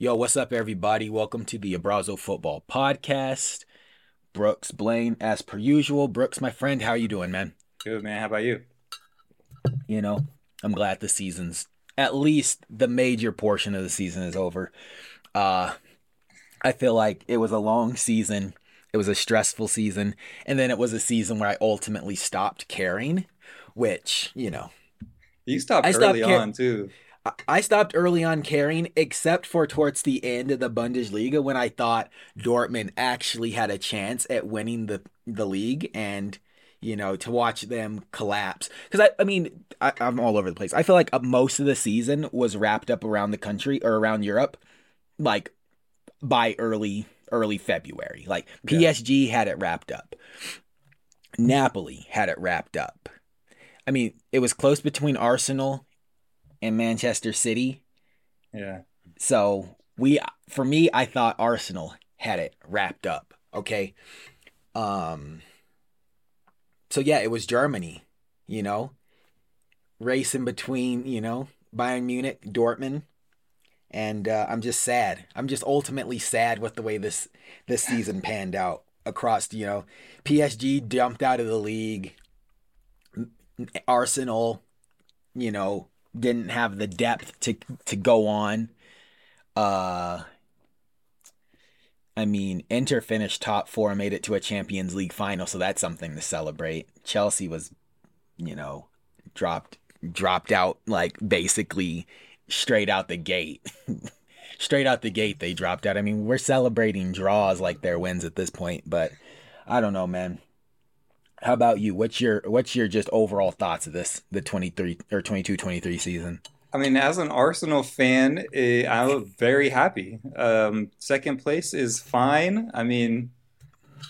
Yo, what's up, everybody? Welcome to the Abrazo Football Podcast. Brooks Blaine, as per usual. Brooks, my friend, how are you doing, man? Good, man. How about you? You know, I'm glad the season's at least the major portion of the season is over. Uh, I feel like it was a long season. It was a stressful season, and then it was a season where I ultimately stopped caring, which you know, You stopped I stopped early on too. I- stopped early on caring, except for towards the end of the Bundesliga when I thought Dortmund actually had a chance at winning the the league, and you know to watch them collapse. Because I, I mean, I, I'm all over the place. I feel like uh, most of the season was wrapped up around the country or around Europe, like by early early February. Like Yeah. PSG had it wrapped up, Napoli had it wrapped up. I mean, it was close between Arsenal and Manchester City. Yeah. So we, for me, I thought Arsenal had it wrapped up. Okay. Um. So yeah, it was Germany. You know, racing between you know Bayern Munich, Dortmund, and uh, I'm just sad. I'm just ultimately sad with the way this this season panned out across. You know, PSG jumped out of the league. Arsenal, you know, didn't have the depth to to go on. Uh I mean, Inter finished top 4 made it to a Champions League final, so that's something to celebrate. Chelsea was, you know, dropped dropped out like basically straight out the gate. straight out the gate they dropped out. I mean, we're celebrating draws like their wins at this point, but I don't know, man. How about you? What's your what's your just overall thoughts of this the 23 or 22-23 season? I mean, as an Arsenal fan, eh, I'm very happy. Um, second place is fine. I mean,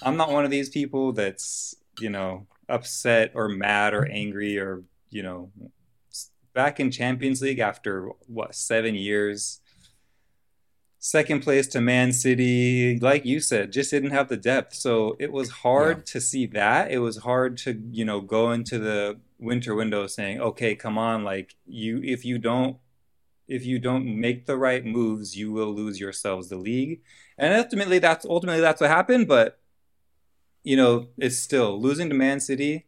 I'm not one of these people that's, you know, upset or mad or angry or, you know, back in Champions League after what, seven years. Second place to Man City, like you said, just didn't have the depth. So it was hard to see that. It was hard to, you know, go into the winter window saying, okay, come on, like you, if you don't, if you don't make the right moves, you will lose yourselves the league. And ultimately, that's ultimately that's what happened. But you know, it's still losing to Man City,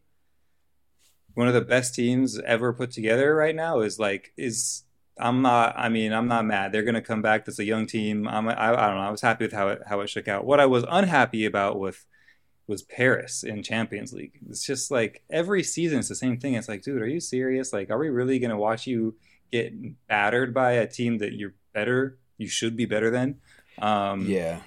one of the best teams ever put together right now, is like is. I'm not. I mean, I'm not mad. They're gonna come back. That's a young team. I'm. I, I don't know. I was happy with how it how it shook out. What I was unhappy about with was Paris in Champions League. It's just like every season it's the same thing. It's like, dude, are you serious? Like, are we really gonna watch you get battered by a team that you're better, you should be better than? Um, Yeah.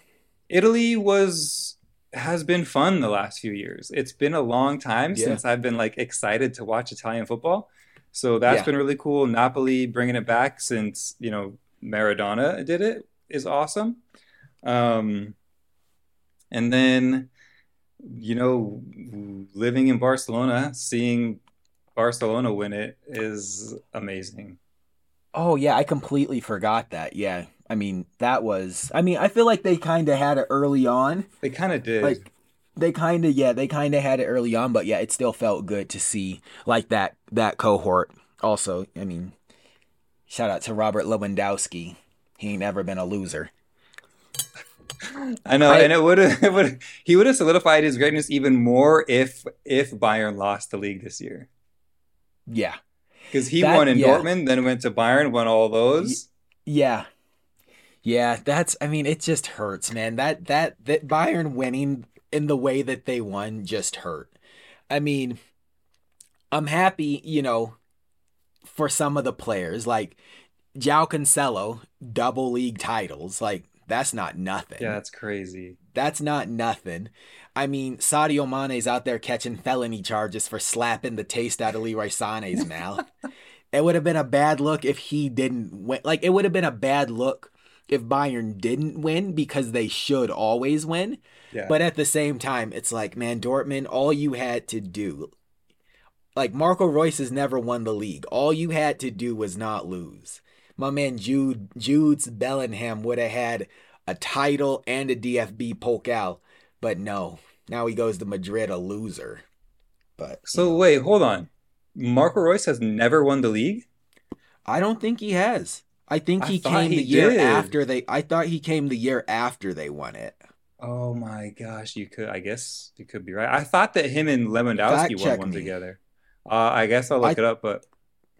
Italy was has been fun the last few years. It's been a long time Yeah. since I've been like excited to watch Italian football. So that's Yeah. been really cool. Napoli bringing it back since, you know, Maradona did it is awesome. Um, and then, you know, living in Barcelona, seeing Barcelona win it is amazing. Oh yeah, I completely forgot that. Yeah. I mean, that was I mean, I feel like they kind of had it early on. They kind of did. Like they kind of yeah, they kind of had it early on, but yeah, it still felt good to see like that that cohort. Also, I mean, shout out to Robert Lewandowski. He ain't never been a loser. I know, I- and it would have, he would have solidified his greatness even more if if Bayern lost the league this year Yeah. because he That- won in yeah. Dortmund, then went to Bayern, won all those. Yeah. Yeah, that's I mean, it just hurts, man. That that that Bayern winning in the way that they won just hurt. I mean, I'm happy, you know, for some of the players like João Cancelo, double league titles, like that's not nothing. Yeah, that's crazy. That's not nothing. I mean, Sadio Mane's out there catching felony charges for slapping the taste out of Leroy Sané's mouth. It would have been a bad look if he didn't win. Like, it would have been a bad look if Bayern didn't win because they should always win. Yeah, But at the same time, it's like, man, Dortmund, all you had to do, like Marco Reus has never won the league. All you had to do was not lose. My man Jude Jude's Bellingham would have had a title and a DFB Pokal, but no. Now he goes to Madrid a loser. But so wait, hold on. Marco Reus has never won the league. I don't think he has. I think he thought came he the year after they. I thought he came the year after they won it. Oh my gosh, you could. I guess you could be right. I thought that him and Lewandowski won one me. together. Uh, I guess I'll look I- it up, but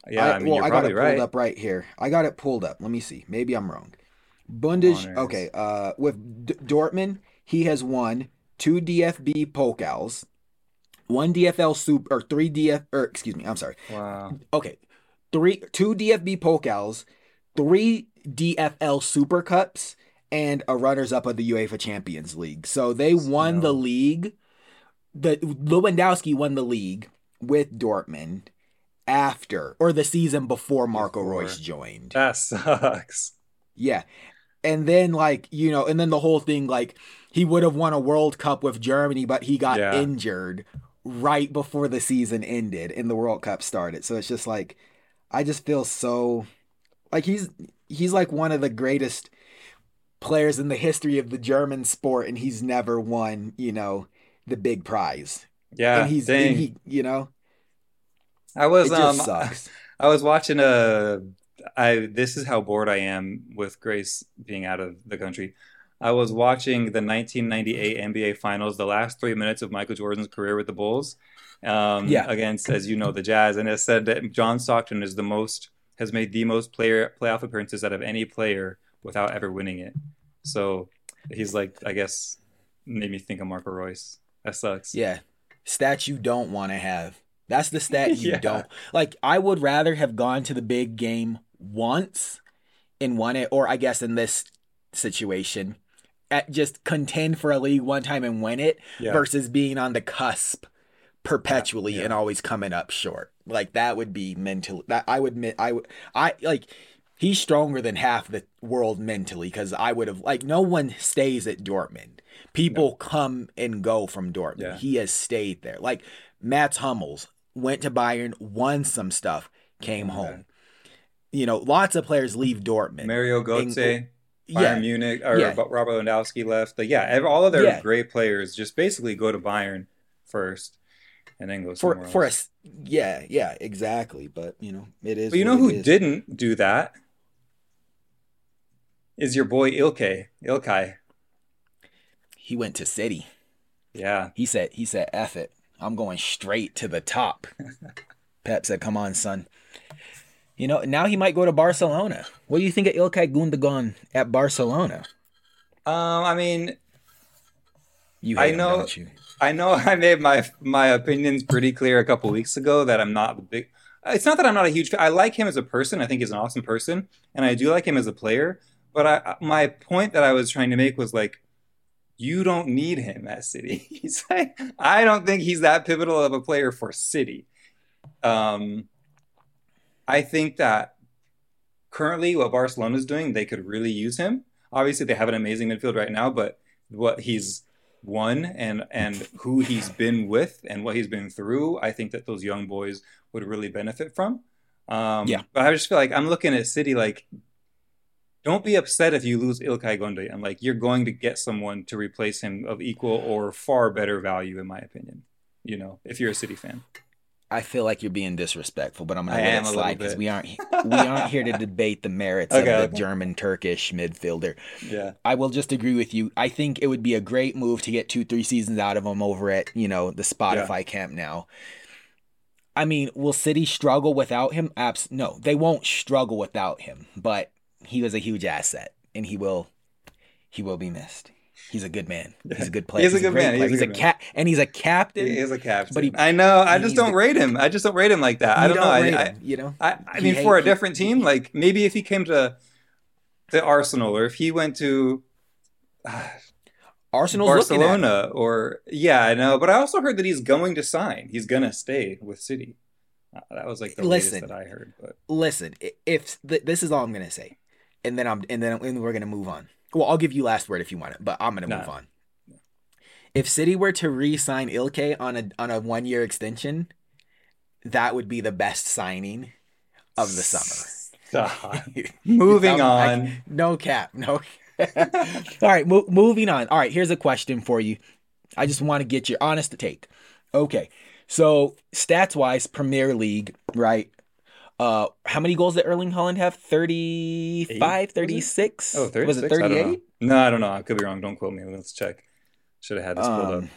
yeah, I, mean well, you're I got probably it pulled right. up right here. I got it pulled up. Let me see. Maybe I'm wrong. Bundes. Honors. Okay. Uh, with D- Dortmund, he has won two DFB Pokals, one DFL Super, or three DF, or excuse me. I'm sorry. Wow. Okay, three, two DFB Pokals, three DFL Super Cups, and a runners-up of the UEFA Champions League. So they won the league. The Lewandowski won the league with Dortmund after or the season before Marco Before. Reus joined. That sucks. Yeah. And then like, you know, and then the whole thing like he would have won a World Cup with Germany, but he got Yeah. injured right before the season ended and the World Cup started. So it's just like I just feel so like he's he's like one of the greatest players in the history of the German sport and he's never won, you know, the big prize. Yeah, and he's and he, you know, I was um sucks. I was watching a I this is how bored I am with Grace being out of the country. I was watching the 1998 NBA Finals, the last three minutes of Michael Jordan's career with the Bulls, um, Yeah. against, as you know, the Jazz, and it said that John Stockton is the most has made the most player playoff appearances out of any player without ever winning it. So he's like, I guess, made me think of Marco Reus. That sucks. Yeah. Stats you don't want to have. That's the stat you Yeah. don't. Like I would rather have gone to the big game once and won it or I guess in this situation at just contend for a league one time and win it Yeah. versus being on the cusp perpetually Yeah. and always coming up short. Like that would be mental that I would I would I like he's stronger than half the world mentally because I would have like no one stays at Dortmund. People come and go from Dortmund. Yeah. He has stayed there. Like Mats Hummels went to Bayern, won some stuff, came Yeah. home. You know, lots of players leave Dortmund. Mario Götze. Bayern yeah, Munich or Yeah. Robert Lewandowski left. But yeah, all of their Yeah. great players just basically go to Bayern first and then go for somewhere for us. Yeah, yeah, exactly. But you know, it is. But you know who didn't do that? Is your boy Ilkay. Ilkay. He went to City. Yeah. He said, he said, F it. I'm going straight to the top. Pep said, come on, son. You know, now he might go to Barcelona. What do you think of Ilkay Gundogan at Barcelona? Um, I mean, You I him, know- you? I know I made my my opinions pretty clear a couple weeks ago that I'm not the big. It's not that I'm not a huge fan. I like him as a person. I think he's an awesome person, and I do like him as a player. But I, my point that I was trying to make was like, you don't need him at City. He's like, I don't think he's that pivotal of a player for City. Um, I think that currently what Barcelona is doing, they could really use him. Obviously, they have an amazing midfield right now, but what he's won and and who he's been with and what he's been through, I think that those young boys would really benefit from. Um, Yeah. But I just feel like I'm looking at City like, don't be upset if you lose Ilkay Gundogan. Like you're going to get someone to replace him of equal or far better value, in my opinion. You know, if you're a City fan. I feel like you're being disrespectful, but I'm gonna I let it a slide because we aren't we aren't here to debate the merits Okay, of the German Turkish midfielder. Yeah. I will just agree with you. I think it would be a great move to get two, three seasons out of him over at, you know, the Spotify Camp Nou. I mean, will City struggle without him? Abs no, they won't struggle without him, but he was a huge asset and he will he will be missed. He's a good man. He's a good player. He's a good great man. player. He's He's a a good cat and he's a captain. He is a captain. But he- I know. I just don't the- rate him. I just don't rate him like that. I You don't, know. I, I, him, you know? I, I mean, hate- for a he- different team, like maybe if he came to the Arsenal or if he went to uh, Arsenal's looking at him. Barcelona or yeah, I know. But I also heard that he's going to sign. He's gonna stay with City. Uh, that was like the Listen. latest that I heard. But listen, if th- this is all I'm gonna say, and then I'm and then and we're gonna move on. Well, I'll give you last word if you want it, but I'm gonna move on. If City were to re-sign Ilkay on a on a one year extension, that would be the best signing of the summer. Moving on. I- no cap, no. all right, mo- moving on. All right, here's a question for you. I just want to get your honest take. Okay, so stats wise, Premier League, right? Uh, how many goals did Erling Haaland have? 35, was 36? Oh, 36? Was it I 38? No, I don't know. I could be wrong. Don't quote me. Let's check. Should have had this pulled up. Um,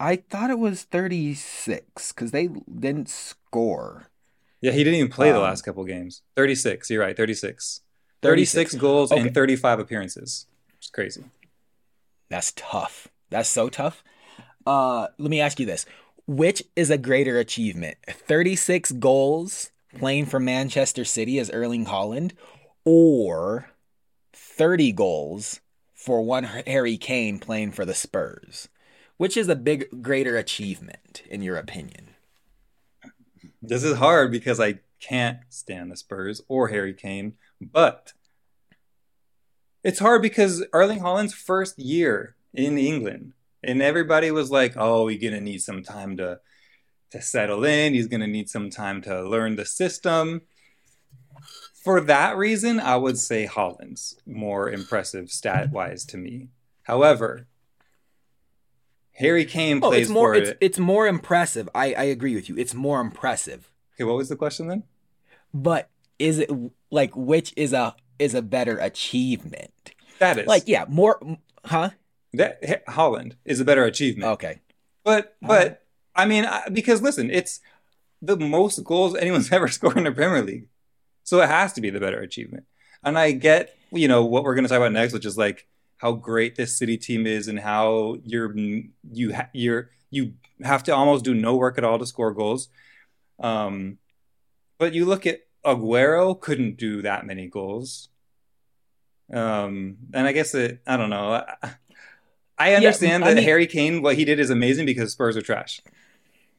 I thought it was 36 because they didn't score. Yeah, he didn't even play the um, last couple games. 36. You're right. 36. 36. 36 goals Okay. and 35 appearances. It's crazy. That's tough. That's so tough. Uh, let me ask you this: Which is a greater achievement? Thirty-six goals playing for Manchester City as Erling Haaland or thirty goals for one Harry Kane playing for the Spurs? Which is a big, greater achievement in your opinion? This is hard because I can't stand the Spurs or Harry Kane, but it's hard because Erling Haaland's first year in England, and everybody was like, "Oh, he's gonna need some time to to settle in. He's gonna need some time to learn the system." For that reason, I would say Haaland's more impressive stat wise to me. However, Harry Kane Oh, plays it's more. for It's it. it's more impressive. I I agree with you. It's more impressive. Okay, what was the question then? But is it like which is a is a better achievement? That is Like yeah, more. Huh? that Haaland is a better achievement. Okay. But but I mean because listen, it's the most goals anyone's ever scored in the Premier League, so it has to be the better achievement. And I get you know what we're going to talk about next, which is like how great this City team is and how you're you ha- you're you have to almost do no work at all to score goals. Um, but you look at Aguero couldn't do that many goals. Um, and I guess it, I don't know. I, I understand I that mean- Harry Kane, what he did is amazing because Spurs are trash.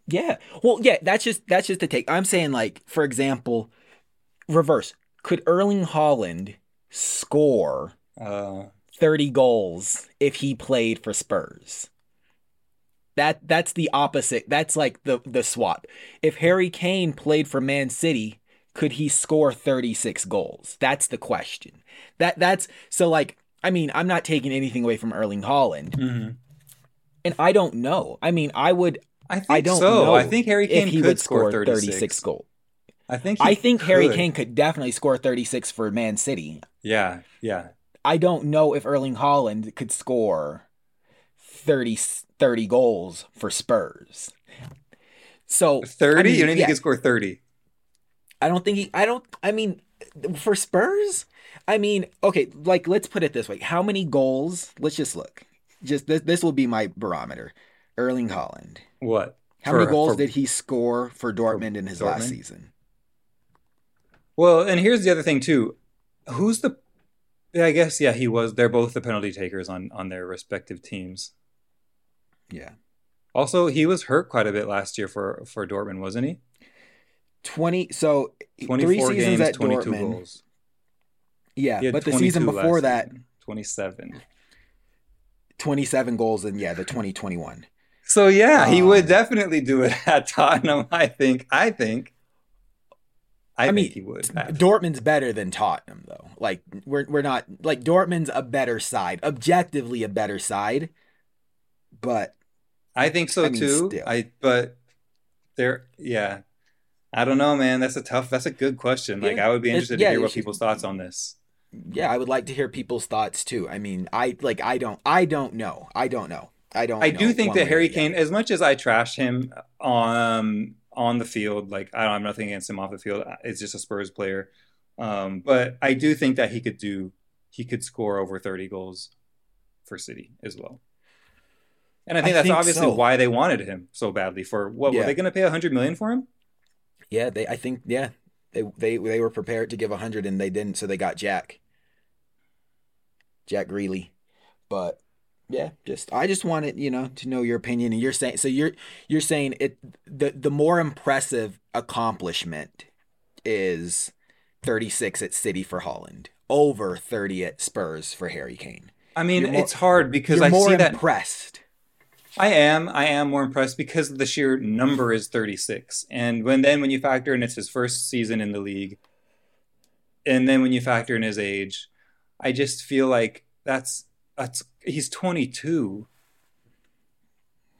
Yeah. Well, yeah. That's just that's just the take. I'm saying like, for example, reverse. Could Erling Haaland score Uh, 30 goals if he played for Spurs? That that's the opposite. That's like the the swap. If Harry Kane played for Man City, could he score 36 goals? That's the question. That that's so like I mean, I'm not taking anything away from Erling Haaland, and I don't know. I mean, I would I think I don't so. know I think Harry Kane if he could score score 36. 36 goals. I think I think Harry. Kane could definitely score 36 for Man City. Yeah, yeah. I don't know if Erling Haaland could score 30, 30 goals for Spurs. So 30? I mean, you don't think he could score 30? I don't think he. I don't. I mean, for Spurs, I mean, okay. Like, let's put it this way: How many goals? Let's just look. Just this. This will be my barometer. Erling Haaland. What? How For- many goals for- did he score for Dortmund in his last season? Well, and here's the other thing too. Who's the? Yeah, I guess yeah, he was. They're both the penalty takers on on their respective teams. Yeah, Also, he was hurt quite a bit last year for for Dortmund, wasn't he? twenty. So three seasons games, at Dortmund. goals. Yeah, but the season before that, season. twenty seven. twenty-seven goals, and yeah, the twenty twenty-one. So yeah, he would Um, definitely do it at Tottenham. I think. I think. I, I think mean, he would. Dortmund's better than Tottenham, though. Like we're we're not like Dortmund's a better side, objectively a better side, but I think so I mean, too. still. I but there, yeah. I don't know, man. That's a tough. That's a good question. Like, Yeah, I would be interested yeah, to hear what should- people's thoughts on this. yeah, I would like to hear people's thoughts too. I mean, I like I don't I don't know. I don't know. I don't. I do think that Harry Kane, as much as I trash him on on the field, like I don't have nothing against him off the field. It's just a Spurs player. Um, but I do think that he could do. He could score over thirty goals for City as well. And I think I that's think obviously so. why they wanted him so badly. For what were they going to pay a hundred million for him? Yeah, they. I think yeah, they they they were prepared to give a hundred and they didn't, so they got Jack. Jack Grealish, but yeah, just I just wanted you know to know your opinion, and you're saying so you're you're saying it the the more impressive accomplishment is 36 at City for Haaland over 30 at Spurs for Harry Kane. I mean, more- it's hard because I more see that impressed. I am. I am more impressed because the sheer number is 36. And when then when you factor in it's his first season in the league, and then when you factor in his age, I just feel like that's that's he's 22.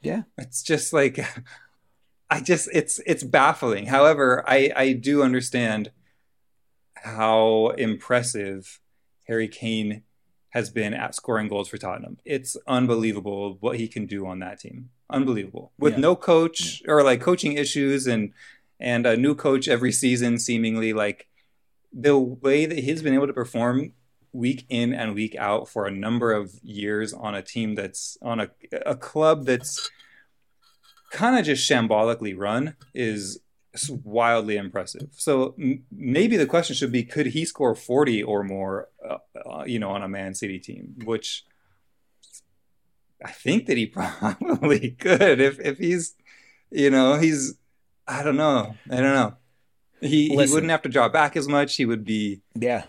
Yeah. It's just like I just it's it's baffling. However, I I do understand how impressive Harry Kane has been at scoring goals for Tottenham. It's unbelievable what he can do on that team. Unbelievable. With Yeah. no coach or like coaching issues and and a new coach every season seemingly like the way that he's been able to perform week in and week out for a number of years on a team that's on a a club that's kind of just shambolically run is wildly impressive. So m- maybe the question should be: Could he score forty or more? Uh, uh, you know, on a Man City team, which I think that he probably could if if he's, you know, he's. I don't know. I don't know. He he wouldn't have to draw back as much. He would be. Yeah.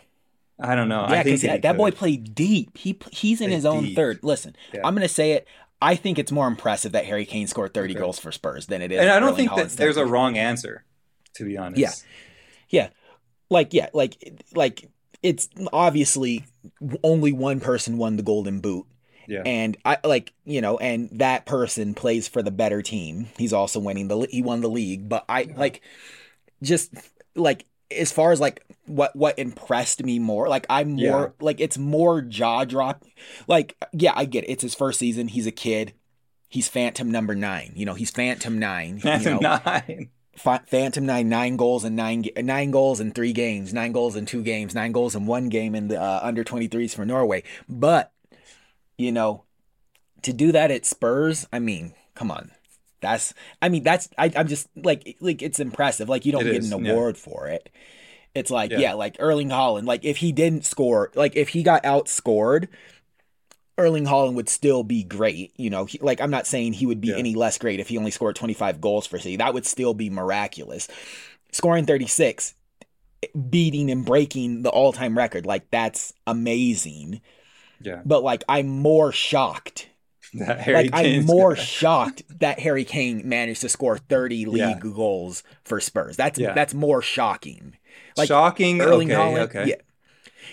I don't know. Yeah, I think because that, that, boy played deep. He he's in Played his own deep. third. Listen, Yeah. I'm gonna say it. I think it's more impressive that Harry Kane scored 30 Okay. goals for Spurs than it is. and I don't think that there's a wrong answer. To be honest. Yeah. like yeah, like like it's obviously only one person won the Golden Boot, Yeah. and I like you know, and that person plays for the better team. He's also winning the he won the league, but I Yeah. like just like as far as like what what impressed me more like i'm more Yeah. like it's more jaw drop like yeah i get it. It's his first season. He's a kid. He's phantom number nine. You know he's phantom nine you know. Nine. Phantom nine nine goals in nine nine goals in three games nine goals in two games nine goals in one game in the uh, under 23s for norway. But you know to do that at spurs i mean come on that's i mean that's I, i'm just like like it's impressive like you don't It get is, an yeah. award for it it's like Yeah. yeah. like Erling Haaland like if he didn't score like if he got outscored Erling Haaland would still be great. You know, he, like I'm not saying he would be Yeah. any less great if he only scored 25 goals for City. That would still be miraculous. Scoring 36, beating and breaking the all-time record, like that's amazing. Yeah. But like I'm more shocked. That Harry like I'm more shocked that Harry Kane managed to score 30 league Yeah. goals for Spurs. That's Yeah. that's more shocking. like, shocking. Erling okay, okay. yeah.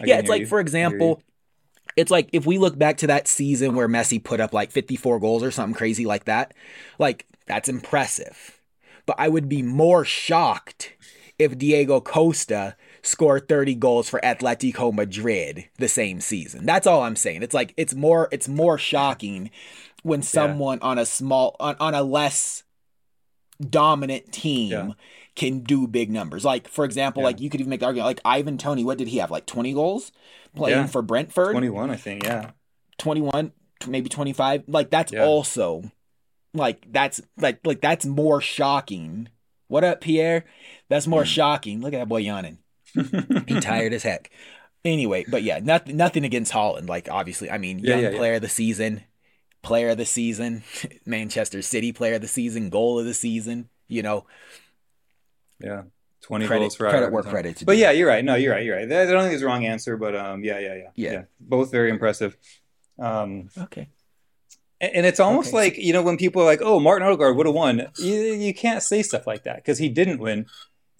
I yeah, it's like you. for I hear you. example, it's like if we look back to that season where Messi put up like 54 goals or something crazy like that, like that's impressive. But I would be more shocked if Diego Costa scored 30 goals for Atletico Madrid the same season. That's all I'm saying. It's like it's more it's more shocking when someone on a small on, on a less dominant team Yeah. can do big numbers. Like for example, Yeah. like you could even make the argument like Ivan Toney, what did he have? Like 20 goals playing Yeah. for Brentford? 21, I think. Yeah. 21, maybe 25. Like that's Yeah. also like that's like like that's more shocking. What up, Pierre? That's more Hmm. shocking. Look at that boy yawning. He tired as heck. Anyway, but yeah, nothing nothing against Haaland. Like obviously, I mean, Yeah, young yeah, yeah. player of the season, player of the season, Manchester City player of the season, goal of the season. You know, yeah. 20 Credit- goals for credit where credit's But yeah, you're right. No, you're right. You're right. I don't think there's a wrong answer, but um, yeah, yeah, yeah, Yeah. Both very impressive. Um, okay. and and it's almost Okay, like you know when people are like, "Oh, Martin Odegaard would have won," you, you can't say stuff like that because he didn't win.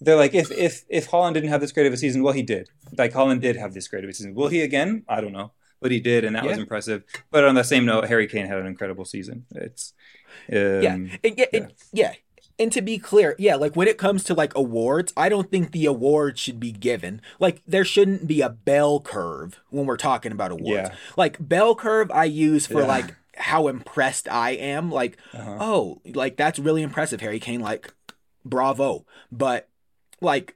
They're like, if if if Haaland didn't have this great of a season, well, he did. Like Haaland did have this great of a season. Will he again? I don't know, but he did, and that was impressive. But on the same note, Harry Kane had an incredible season. It's um, yeah. And, yeah, and- yeah. And to be clear, yeah, like when it comes to like awards, I don't think the award should be given. Like there shouldn't be a bell curve when we're talking about awards. Yeah. Like bell curve I use for Yeah. like how impressed I am. Like, Uh-huh. oh, like that's really impressive, Harry Kane. Like, bravo. But like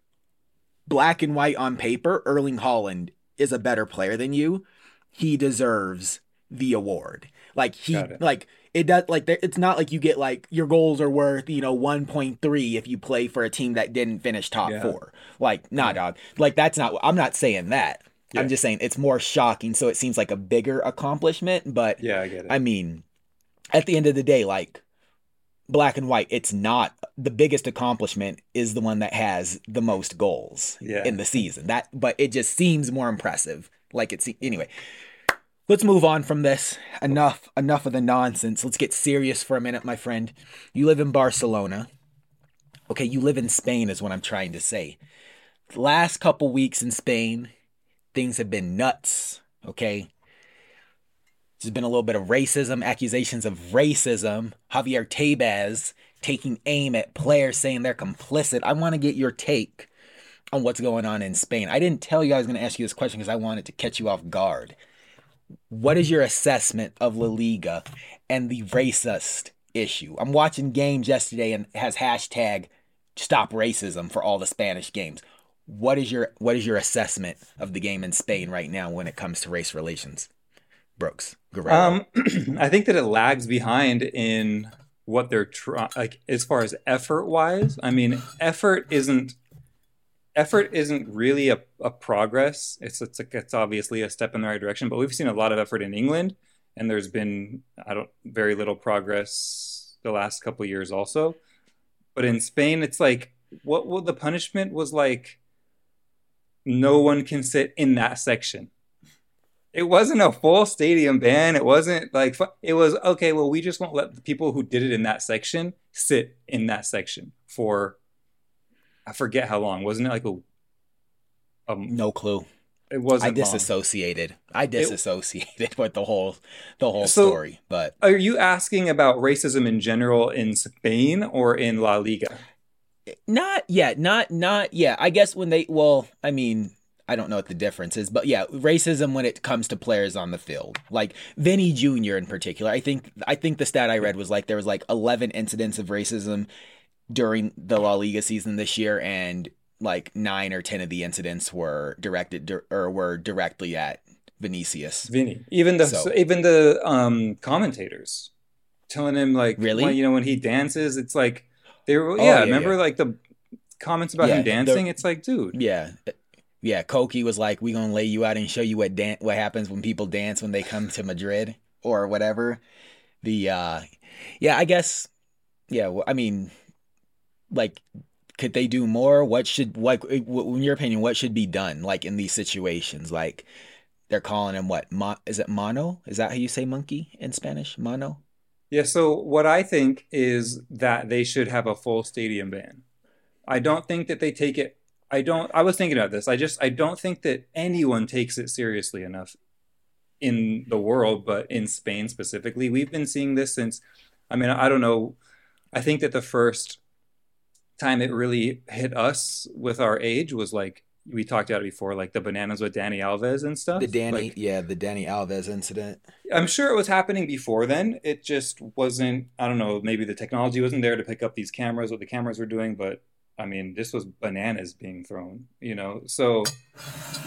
black and white on paper, Erling Haaland is a better player than you. He deserves the award. Like he like it does like it's not like you get like your goals are worth, you know, 1.3 if you play for a team that didn't finish top Yeah. 4. Like, nah, Yeah. dog. Like that's not I'm not saying that. Yeah. I'm just saying it's more shocking so it seems like a bigger accomplishment, but yeah, I get it. I mean, at the end of the day, like black and white, it's not the biggest accomplishment is the one that has the most goals Yeah. in the season. That, but it just seems more impressive. Like it's anyway. Let's move on from this. Enough, enough of the nonsense. Let's get serious for a minute, my friend. You live in Barcelona. Okay, you live in Spain, is what I'm trying to say. Last couple weeks in Spain, things have been nuts. Okay, there's been a little bit of racism, accusations of racism. Javier Tebas taking aim at players saying they're complicit. I want to get your take on what's going on in Spain. I didn't tell you I was going to ask you this question because I wanted to catch you off guard. What is your assessment of La Liga and the racist issue? I'm watching games yesterday and has hashtag stop racism for all the Spanish games. What is your what is your assessment of the game in Spain right now when it comes to race relations? Brooks, Guerrero. Um, I think that it lags behind in what they're trying, like as far as effort wise. I mean, effort isn't effort isn't really a, a progress. It's it's it's obviously a step in the right direction, but we've seen a lot of effort in England, and there's been I don't very little progress the last couple years also. But in Spain, it's like what what the punishment was like. No one can sit in that section it wasn't a full stadium ban. It wasn't like it was okay. Well, we just won't let the people who did it in that section sit in that section for I forget how long. Wasn't it like a um, no clue? It wasn't. I disassociated. Long. I disassociated it, with the whole the whole so story. But are you asking about racism in general in Spain or in La Liga? Not yet. Not not yet. I guess when they well, I mean, I don't know what the difference is, but yeah, racism when it comes to players on the field, like Vinny Jr. in particular. I think I think the stat I read was like there was like 11 incidents of racism during the La Liga season this year, and like nine or ten of the incidents were directed or were directly at Vinicius. Vinny, even the so, even the um, commentators telling him like, really, when, you know, when he dances, it's like they were, oh, yeah, yeah, remember yeah. like the comments about yeah, him dancing. The, it's like, dude, yeah, yeah, Koke was like, "We gonna lay you out and show you what dan- what happens when people dance when they come to Madrid or whatever." The uh, yeah, I guess, yeah. I mean, like, could they do more? What should like, in your opinion, what should be done? Like in these situations, like they're calling him what? Mo- is it mono? Is that how you say monkey in Spanish? Mono. Yeah. So what I think is that they should have a full stadium ban. I don't think that they take it I don't. I was thinking about this. I just I don't think that anyone takes it seriously enough in the world, but in Spain specifically, we've been seeing this since. I mean, I don't know. I think that the first time it really hit us with our age was like we talked about it before, like the bananas with Dani Alves and stuff. The Dani, like, yeah, the Dani Alves incident. I'm sure it was happening before then. It just wasn't. I don't know. Maybe the technology wasn't there to pick up these cameras, what the cameras were doing, but I mean, this was bananas being thrown, you know. So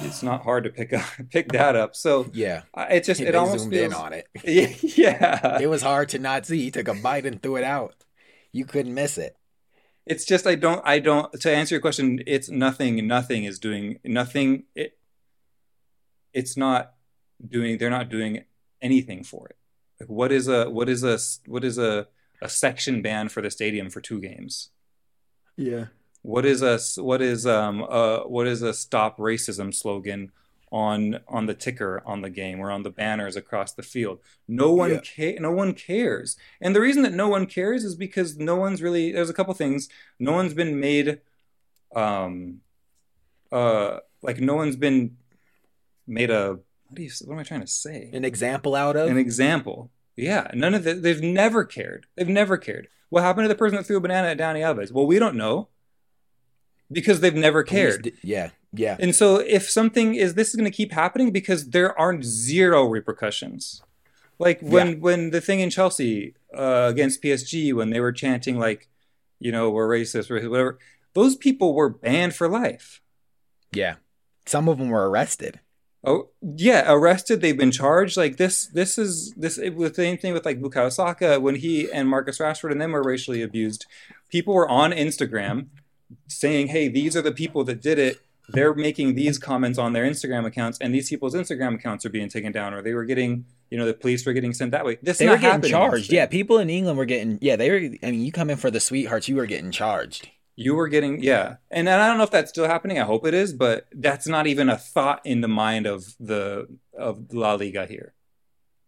it's not hard to pick up pick that up. So yeah, it just it almost zoomed feels, in on it. Yeah, it was hard to not see. He took a bite and threw it out. You couldn't miss it. It's just I don't I don't to answer your question. It's nothing. Nothing is doing nothing. It it's not doing. They're not doing anything for it. Like what is a what is a what is a a section ban for the stadium for two games? Yeah what is a what is um uh what is a stop racism slogan on on the ticker on the game or on the banners across the field? No one yeah. ca- no one cares. And the reason that no one cares is because no one's really there's a couple things. No one's been made um uh like no one's been made a what do you what am i trying to say? An example out of? An example. Yeah. None of it they've never cared. They've never cared. What happened to the person that threw a banana at Dani Alves? Well, we don't know because they've never cared. yeah, yeah. And so if something is this is going to keep happening because there aren't zero repercussions. Like when yeah. when the thing in Chelsea uh, against PSG when they were chanting like, you know, we're racist or whatever, those people were banned for life. Yeah, some of them were arrested. Oh yeah, arrested. They've been charged. Like this, this is this it was the same thing with like Bukayo Saka when he and Marcus Rashford and them were racially abused. People were on Instagram saying, hey, these are the people that did it. They're making these comments on their Instagram accounts, and these people's Instagram accounts are being taken down, or they were getting, you know, the police were getting sent that way. This they were getting charged. Yeah, people in England were getting. Yeah, they were. I mean, you come in for the sweethearts, you were getting charged. You were getting, yeah, and, and I don't know if that's still happening. I hope it is, but that's not even a thought in the mind of the of La Liga here.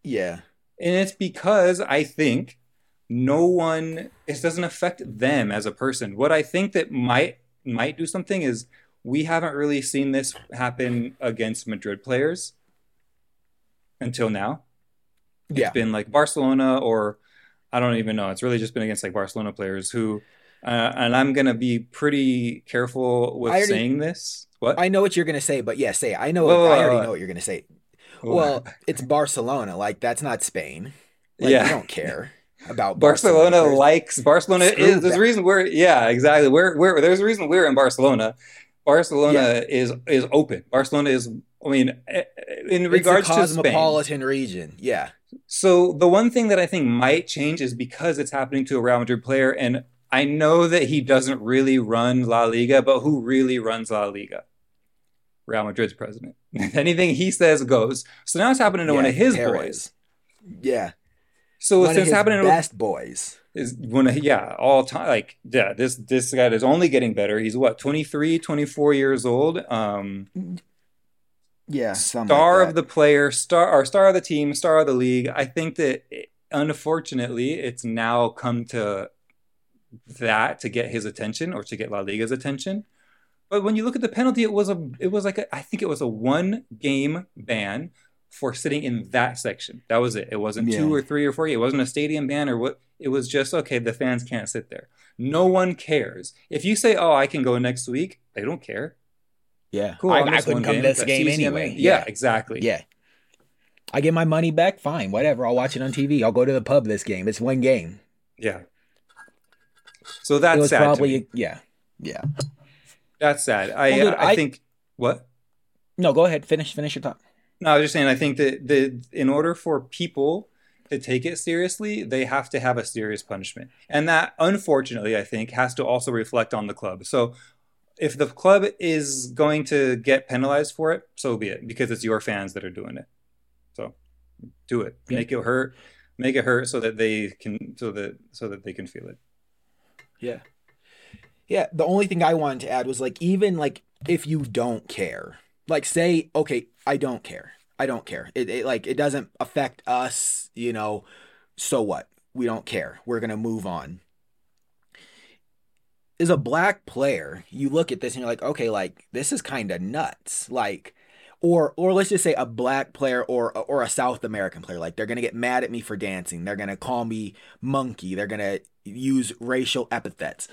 Yeah, and it's because I think no one it doesn't affect them as a person what i think that might might do something is we haven't really seen this happen against madrid players until now yeah. it's been like barcelona or I don't even know. It's really just been against like Barcelona players who, uh, and I'm gonna be pretty careful with already- saying this. What? I know what you're gonna say, but yeah, say it. I know. I already know what you're gonna say. Well, it's Barcelona. Like that's not Spain. Like, Yeah. we don't care about Barcelona Barcelona. likes Barcelona Screw is there's a reason we're yeah exactly we're we're there's a reason we're in Barcelona. Barcelona is is open. Barcelona is I mean eh, eh, in It's regards the to Spain. cosmopolitan region. Yeah. So the one thing that I think might change is because it's happening to a Real Madrid player, and I know that he doesn't really run La Liga, but who really runs La Liga? Real Madrid's president. Anything he says goes. So now it's happening to one of his Perez. boys. Yeah. So One since happening best boys. is of yeah all time like yeah this this guy is only getting better. He's what 23 24 years old? Um Yeah. star like of the player star or star of the team star of the league. I think that unfortunately it's now come to that to get his attention or to get la liga's attention. But when you look at the penalty it was a it was like a, i think it was a one game ban for sitting in that section that was it it wasn't two or three or four it wasn't a stadium ban or what it was just okay the fans can't sit there no one cares if you say oh i can go next week they don't care Yeah. Cool. I, I couldn't come to this game CCMA anyway. Yeah, exactly. Yeah. I get my money back. Fine. Whatever. I'll watch it on TV. I'll go to the pub this game. It's one game. Yeah. So that's it was sad. to me. probably yeah. Yeah. That's sad. I Well, dude, I, I- think what? No, go ahead. Finish finish your thought. No, I was just saying. I think that the in order for people to take it seriously, they have to have a serious punishment, and that unfortunately, I think, has to also reflect on the club. So. If the club is going to get penalized for it, so be it, because it's your fans that are doing it. So, do it. Yeah. Make it hurt. Make it hurt so that they can, so that so that they can feel it. Yeah. Yeah, the only thing I wanted to add was like even like if you don't care. Like say, okay, I don't care. I don't care. It, it like it doesn't affect us, you know. So what? We don't care. We're to move on. As a black player, you look at this and you're like, okay, like this is kind of nuts. Like or or let's just say a black player or or a South American player like they're to get mad at me for dancing. They're to call me monkey. They're to use racial epithets.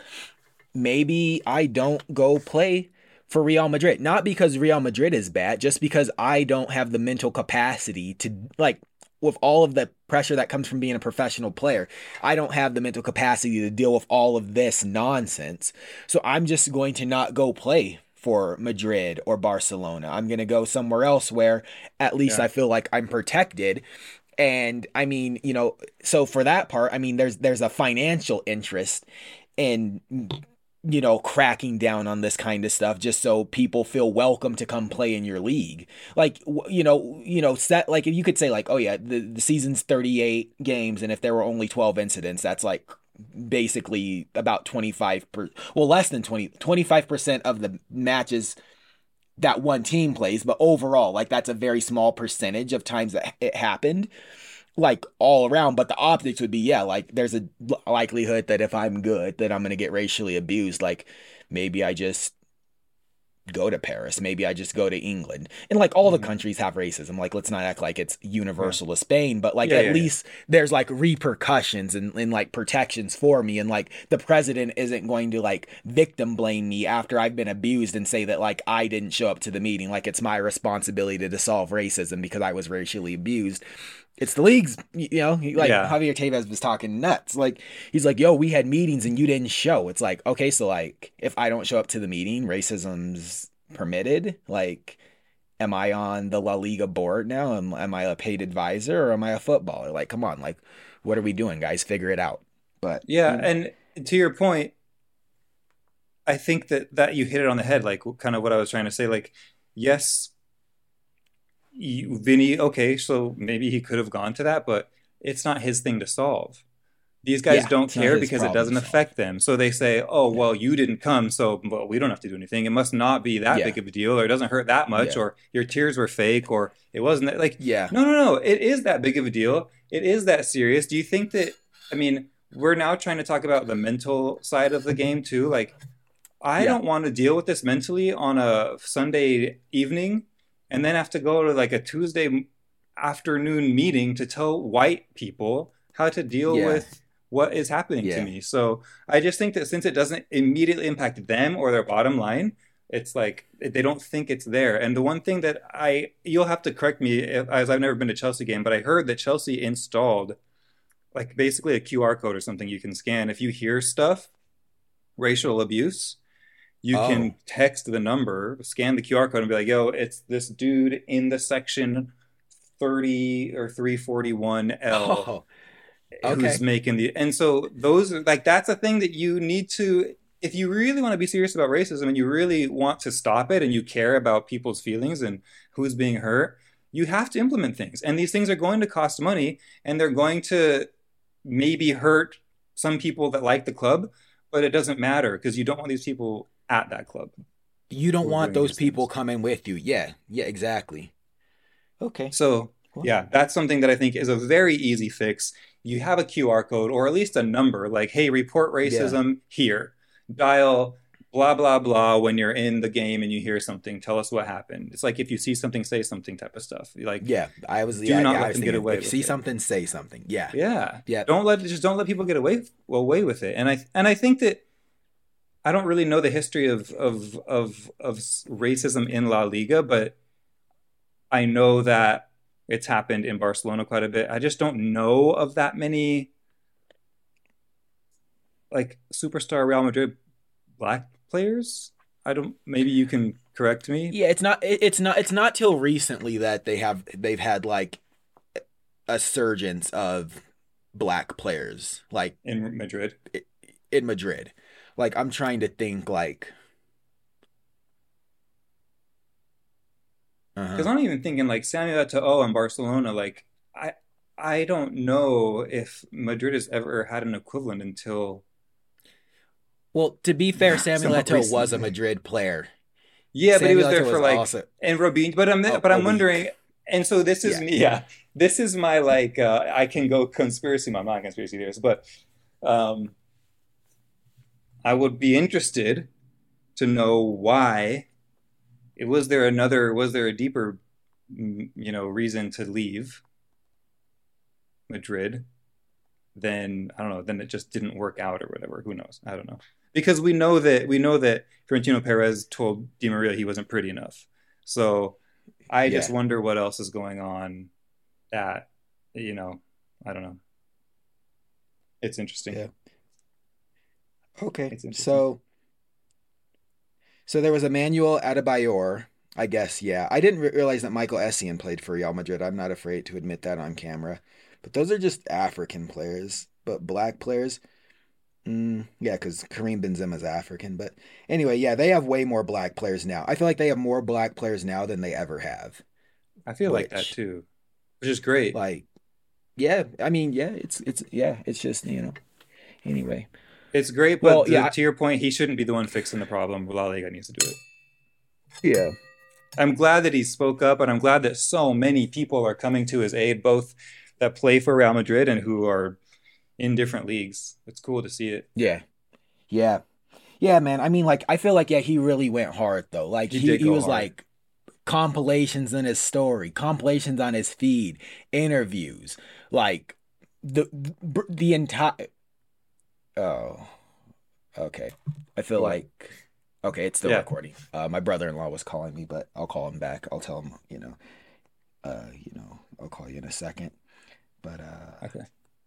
Maybe I don't go play for Real Madrid. Not because Real Madrid is bad, just because I don't have the mental capacity to like with all of the pressure that comes from being a professional player. I don't have the mental capacity to deal with all of this nonsense. So I'm just going to not go play for Madrid or Barcelona. I'm going to go somewhere else where at least Yeah. I feel like I'm protected. And I mean, you know, so for that part, I mean there's there's a financial interest in you know cracking down on this kind of stuff just so people feel welcome to come play in your league. Like you know you know set like if you could say like oh yeah the, the season's 38 games and if there were only 12 incidents that's like basically about 25 per well less than 20 25% of the matches that one team plays but overall like that's a very small percentage of times that it happened like all around but the optics would be yeah like there's a likelihood that if i'm good that i'm going to get racially abused. Like maybe i just go to paris. Maybe i just go to england. And like all the Mhm. countries have racism. Like let's not act like it's universal to spain but like Yeah, at yeah, yeah. least there's like repercussions and, and like protections for me. And like the president isn't going to like victim blame me after i've been abused and say that like i didn't show up to the meeting. Like it's my responsibility to solve racism because i was racially abused it's the league's, you know, like Yeah. Javier Tebas was talking nuts. Like he's like, "Yo, we had meetings and you didn't show." It's like, okay, so like if I don't show up to the meeting, racism's permitted. Like, am I on the La Liga board now? Am, am I a paid advisor or am I a footballer? Like, come on, like, what are we doing, guys? Figure it out. But Yeah, and to your point, I think that that you hit it on the head. Like kind of what I was trying to say. Like, yes, you, Vinny. Okay, so maybe he could have gone to that, but it's not his thing to solve. These guys Yeah, don't care because it doesn't affect them. So they say, "Oh, well, you didn't come, so well, we don't have to do anything. It must not be that Yeah. big of a deal, or it doesn't hurt that much, Yeah. or your tears were fake, or it wasn't that, like yeah, no, no, no. It is that big of a deal. It is that serious. Do you think that? I mean, we're now trying to talk about the mental side of the game too. Like, I don't want to deal with this mentally on a Sunday evening, and then have to go to like a Tuesday afternoon meeting to tell white people how to deal Yeah. with what is happening Yeah. to me? So I just think that since it doesn't immediately impact them or their bottom line, it's like they don't think it's there. And the one thing that I, you'll have to correct me if, as I've never been to Chelsea game, but I heard that Chelsea installed like basically a QR code or something you can scan. If you hear stuff, racial abuse, you Oh. can text the number, scan the QR code, and be like, "Yo, it's this dude in the section 30 or 341L Oh, who's making the." And so those are like that's a thing that you need to. If you really want to be serious about racism and you really want to stop it and you care about people's feelings and who's being hurt, you have to implement things. And these things are going to cost money and they're going to maybe hurt some people that like the club, but it doesn't matter because you don't want these people at that club. you don't We're want those people things. coming with you. Yeah, yeah, exactly. Okay. So, Cool. yeah, that's something that I think is a very easy fix. You have a QR code or at least a number like, hey, report racism here. Dial blah, blah, blah when you're in the game and you hear something. Tell us what happened. It's like if you see something, say something type of stuff. Like, Yeah, I was. Do yeah, not yeah, let I them get away If you see it. something, say something. Yeah. yeah. Yeah. Don't let just don't let people get away away with it. And I and I think that I don't really know the history of of of of racism in La Liga, but I know that it's happened in Barcelona quite a bit. I just don't know of that many like superstar Real Madrid black players. I don't maybe you can correct me. Yeah, it's not. It's not. It's not till recently that they have. They've had like a surgence of black players, like In Madrid. in Madrid. Like I'm trying to think. Like. Uh-huh. Because I'm even thinking like Samuel Eto'o in Barcelona, like I I don't know if Madrid has ever had an equivalent until Well, to be fair, Samuel Somewhat Eto'o was a. Madrid player. yeah, but he was Samuel there Eto'o for like also- and Robin. But I'm A- but I'm week. wondering, and so this is Yeah. me. Yeah, this is my like uh, I can go conspiracy. I'm not a conspiracy theorist, but um, I would be interested to know why. It was there another? Was there a deeper, mm, you know, reason to leave Madrid? Then I don't know. Then it just didn't work out or whatever. Who knows? I don't know. Because we know that we know that Florentino Perez told Di Maria he wasn't pretty enough. So I just wonder what else is going on. At you know, I don't know. It's interesting. Yeah. Okay. So so there was Emmanuel Adebayor, I guess, yeah. I didn't re- realize that Michael Essien played for Real Madrid. I'm not afraid to admit that on camera. But those are just African players. But black players, mm, yeah, because Karim Benzema's African. But anyway, yeah, they have way more black players now. I feel like they have more black players now than they ever have. I feel like that too, which is great. Like, yeah, I mean, yeah, it's it's yeah, it's just you know. Anyway, It's great, but Well, the- yeah, to your point, he shouldn't be the one fixing the problem. La Liga needs to do it. yeah, I'm glad that he spoke up, and I'm glad that so many people are coming to his aid, both that play for Real Madrid and who are in different leagues. It's cool to see it. Yeah. Yeah. Yeah, man. I mean, like, I feel like, yeah, he really went hard, though. Like, He he, he was hard. like compilations in his story, compilations on his feed, interviews, like, the, the entire. Oh, okay. I feel like. Okay, it's still Yeah. recording. Uh, my brother-in-law was calling me, but I'll call him back. I'll tell him, you know, uh, you know, I'll call you in a second. But uh, Okay.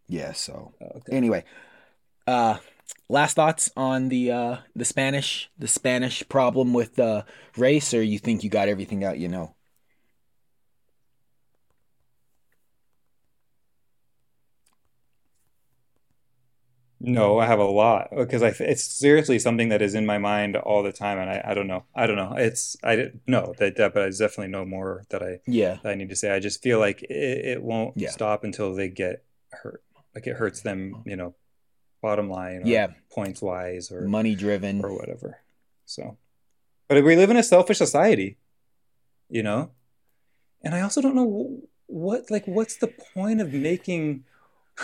yeah. So Uh, okay. anyway uh last thoughts on the uh the spanish the spanish problem with uh race or you think you got everything out you know No, I have a lot because I it's seriously something that is in my mind all the time, and I, I don't know. I don't know. It's I didn't know that, that, but I definitely know more that I yeah that I need to say. I just feel like it, it won't Yeah. stop until they get hurt. Like it hurts them, you know, bottom line or yeah points wise or money driven or whatever. So, but we live in a selfish society, you know, and I also don't know what like what's the point of making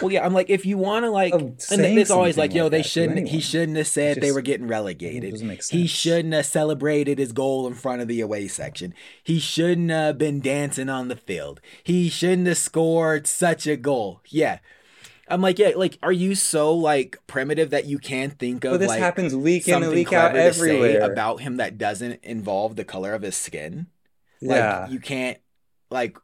well yeah i'm like if you want to like and it's always like yo they that to shouldn't he shouldn't have said they were getting relegated doesn't make sense. He shouldn't have celebrated his goal in front of the away section. He shouldn't have been dancing on the field. He shouldn't have scored such a goal. Yeah. I'm like, yeah, like, are you so like primitive that you can't think of But this like happens week in and week out clever to say everywhere. about him that doesn't involve the color of his skin? yeah. Like, you can't like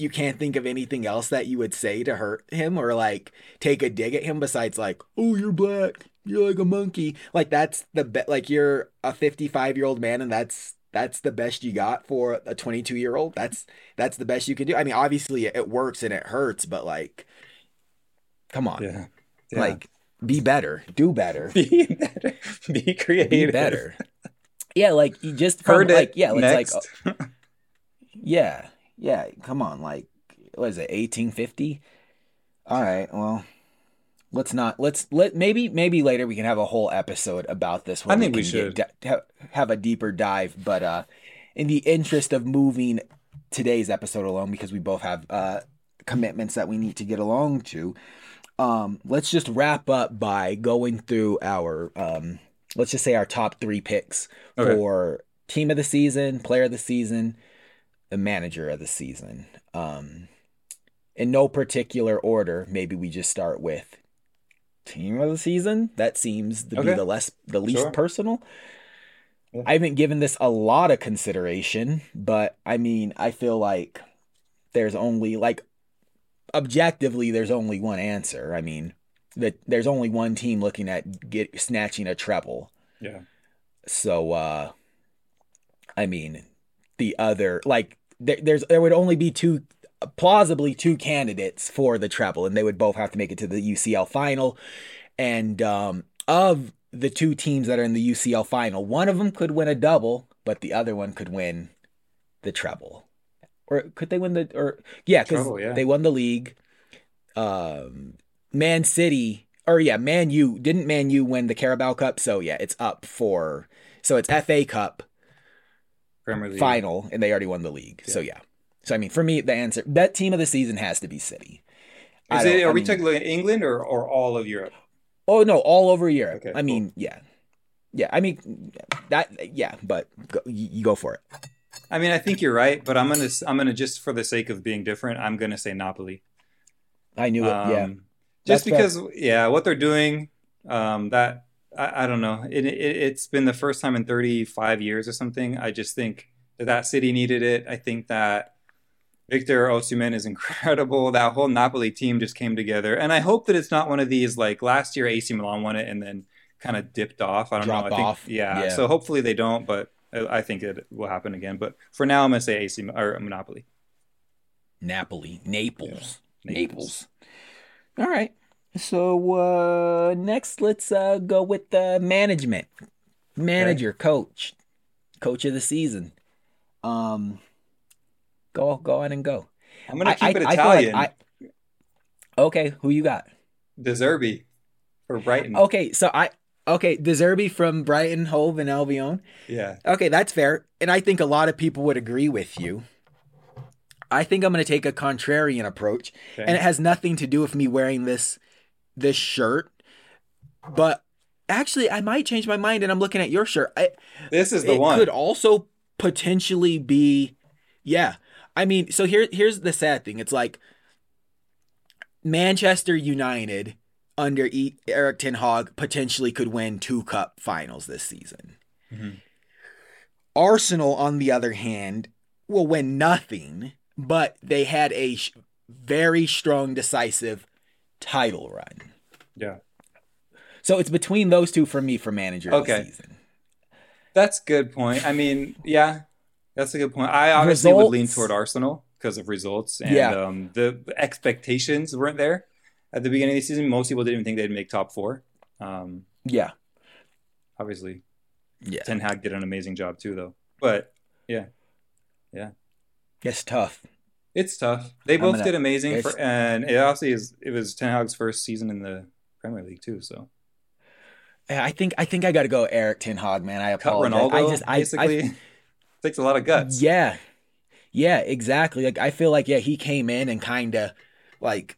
you can't think of anything else that you would say to hurt him or like take a dig at him besides like, oh, you're black, you're like a monkey. Like that's the be- like you're a 55 year old man and that's that's the best you got for a 22 year old. That's that's the best you can do. I mean, obviously it works and it hurts, but like, come on, yeah. Yeah. like be better, do better, be better. Be creative. be better. Yeah, like you just from, Heard it. like yeah, it's Next. like Yeah, yeah. Come on, like what is it, eighteen fifty? All right, well, let's not let's let maybe maybe later we can have a whole episode about this. where I think we can should. get, ha- have a deeper dive, but uh, in the interest of moving today's episode along, because we both have uh commitments that we need to get along to, um, let's just wrap up by going through our um, let's just say our top three picks Okay. for team of the season, player of the season, the manager of the season. Um, in no particular order, maybe we just start with team of the season. That seems to be the less the least Sure. personal. Yeah. I haven't given this a lot of consideration, but I mean, I feel like there's only like objectively there's only one answer. I mean, that there's only one team looking at get snatching a treble. Yeah. So uh I mean the other like there's there would only be two plausibly two candidates for the treble and they would both have to make it to the UCL final and um of the two teams that are in the UCL final one of them could win a double but the other one could win the treble or could they win the or yeah cuz yeah. they won the league um Man City or yeah Man U didn't Man U win the Carabao Cup so yeah it's up for so it's FA Cup. Final and they already won the league. So yeah. So I mean for me the answer that team of the season has to be City. Is it, are I we mean- talking like England or, or all of Europe? Oh no, all over Europe. Okay, I mean, yeah. Yeah, I mean that yeah, but go, you, you go for it. I mean, I think you're right, but I'm gonna I'm gonna just for the sake of being different, I'm gonna say Napoli. I knew it. yeah. Um, just That's fair. because, yeah, what they're doing, um, that I, I don't know. It, it it's been the first time in 35 years or something. I just think that that city needed it. I think that Victor Osimhen is incredible. That whole Napoli team just came together, and I hope that it's not one of these like last year AC Milan won it and then kind of dipped off. I don't Drop know. I think off. yeah. Yeah. So hopefully they don't, but I I think it will happen again. But for now, I'm gonna say AC or Monopoly. Napoli, Naples, Yeah, Naples. All right. So uh next let's uh go with the management. Manager, coach, coach of the season. Um go go on and go. I'm gonna I- keep it I- I like Italian. I- okay, who you got? De Zerbi for Brighton. Okay, so I okay, De Zerbi from Brighton, Hove, and Albion. Yeah. Okay, that's fair. And I think a lot of people would agree with you. I think I'm going to take a contrarian approach, Okay. and it has nothing to do with me wearing this this shirt. But actually, I might change my mind, and I'm looking at your shirt. I, this is the it one. could also potentially be, yeah. I mean, so here here's the sad thing. It's like Manchester United under e- Eric Ten Hag potentially could win two cup finals this season. Mhm. Arsenal, on the other hand, will win nothing, but they had a sh- very strong, decisive title run. Yeah. So it's between those two for me for manager Okay. That's a good point. I mean, yeah, that's a good point. I obviously would lean toward Arsenal because of results and Yeah. um, the expectations weren't there at the beginning of the season. Most people didn't even think they'd make top four. Um, Yeah. obviously, Yeah. Ten Hag did an amazing job too, though. But yeah, yeah, It's tough. it's tough. They both gonna- did amazing, for, and it obviously is. It was Ten Hag's first season in the Premier League too. So Yeah, I think I think I got to go Eric Ten Hag, man. I cut apologize. Ronaldo I just I, basically I takes a lot of guts. yeah, yeah, exactly. Like I feel like yeah, he came in and kind of like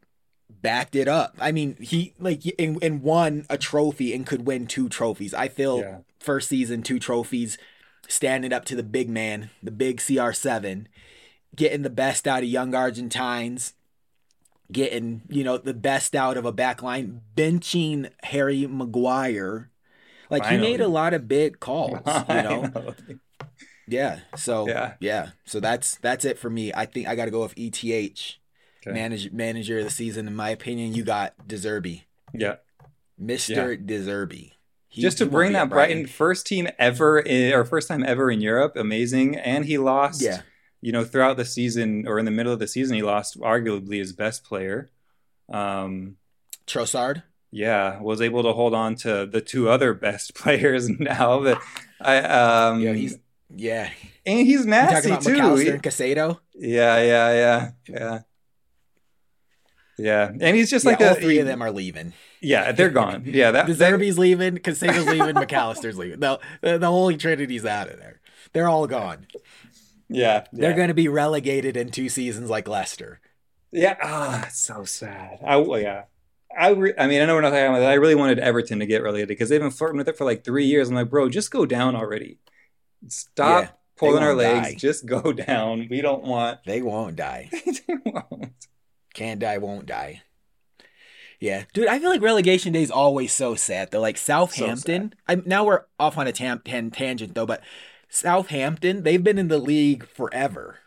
backed it up. I mean, he like and, and won a trophy and could win two trophies. I feel Yeah. first season two trophies, standing up to the big man, the big CR7, getting the best out of young Argentines. Getting, you know, the best out of a back line, benching Harry Maguire. Like he made a lot of big calls, you know. Yeah. So Yeah. yeah. So that's that's it for me. I think I got to go with ETH. Okay. Manage, manager of the season, in my opinion, you got De Zerbi, Yeah. Mister De Zerbi. He- Just to bring that at Brighton first team ever in, or first time ever in Europe, amazing. And he lost, Yeah, you know, throughout the season or in the middle of the season, he lost arguably his best player. Um, Trossard. yeah, was able to hold on to the two other best players now. But I, um, Yeah, he's yeah. and he's You nasty talking about too. Mac Allister He- and Caicedo? yeah, yeah, yeah, yeah. Yeah, and he's just like all a, three of them are leaving. Yeah, they're gone. Yeah, that, that De Zerbi's leaving, Caicedo's leaving, Mac Allister's leaving. No, the, the Holy Trinity's out of there. They're all gone. Yeah, They're going to be relegated in two seasons like Leicester. Yeah, ah, it's so sad. I well, yeah. I re- I mean, I know we're not talking about that. I really wanted Everton to get relegated because they've been flirting with it for like three years. I'm like, bro, just go down already. Stop Yeah, pulling our legs. die. Just go down. We don't want. They won't die. They won't. Can't die, won't die. Yeah, dude, I feel like relegation day is always so sad. Though, like Southampton. I'm now we're off on a tam- tan- tangent though, but Southampton, they've been in the league forever.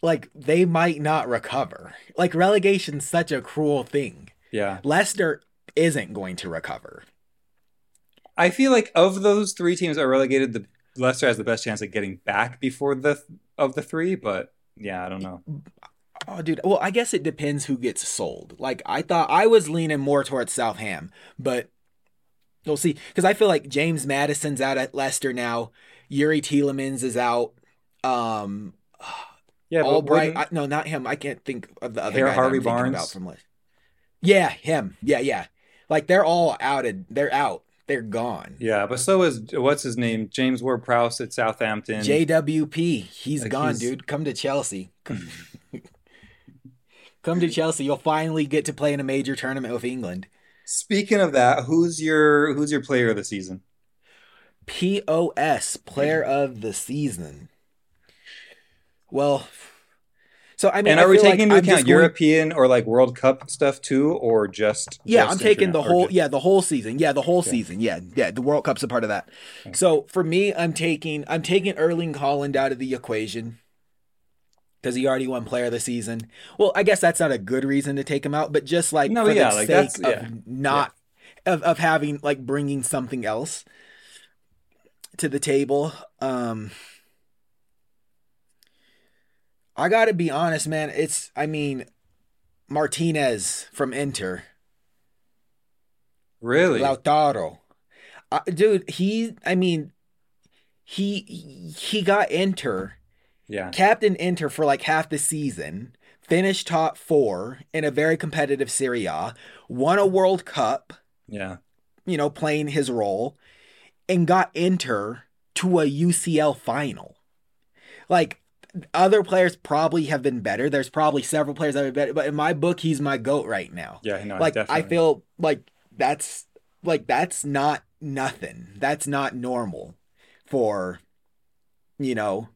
Like they might not recover. Like relegation's such a cruel thing. yeah, Leicester isn't going to recover. I feel like of those three teams that are relegated, the Leicester has the best chance of getting back before the of the three. But yeah, I don't know. Oh, dude. Well, I guess it depends who gets sold. Like I thought, I was leaning more towards Southam, but we'll see. Because I feel like James Maddison's out at Leicester now. Yuri Tielemans is out. Um, Yeah, Albright. I, no, not him. I can't think of the other guy Harvey I'm Barnes? about from Leicester. Yeah, him. Yeah, yeah. Like they're all outed. They're out. They're gone. yeah, but so is what's his name, James Ward-Prowse at Southampton. JWP, he's Like, gone, he's- dude. Come to Chelsea. Come to Chelsea. You'll finally get to play in a major tournament with England. Speaking of that, who's your who's your player of the season? POS, player of the season. Well, so I mean, and are we feel like taking into I'm account going- European or like World Cup stuff too, or just? Yeah, just I'm taking the whole. just- Yeah, the whole season. Yeah, the whole Okay. season. Yeah, yeah. The World Cup's a part of that. Okay. So for me, I'm taking I'm taking Erling Haaland out of the equation because he already won Player of the Season. Well, I guess that's not a good reason to take him out, but just like No, for yeah, the like, sake of yeah. not of of having like bringing something else to the table. Um I got to be honest, man. It's I mean Martinez from Inter. Really? Lautaro. Uh, dude, he I mean he he got Inter, Yeah. captain Inter for like half the season, finished top 4 in a very competitive Serie A, won a World Cup, Yeah. you know, playing his role and got Inter to a UCL final. Like other players probably have been better. There's probably several players that have been better, but in my book he's my goat right now Yeah. No. like definitely. I feel like that's like that's not nothing. That's not normal for you know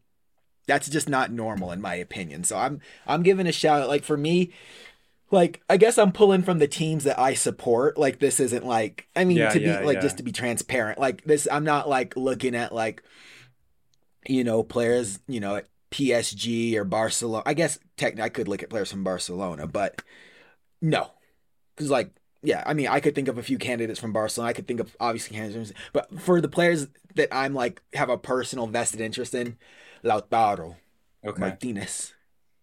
that's just not normal in my opinion. So I'm I'm giving a shout out like for me like I guess I'm pulling from the teams that I support. Like this isn't like I mean Yeah, to yeah, be like yeah. just to be transparent. Like this I'm not like looking at like you know players, you know, at PSG or Barcelona. I guess technically I could look at players from Barcelona, but no. Cuz like yeah, I mean, I could think of a few candidates from Barcelona. I could think of obviously candidates, but for the players that I'm like have a personal vested interest in, Lautaro okay. Martinez.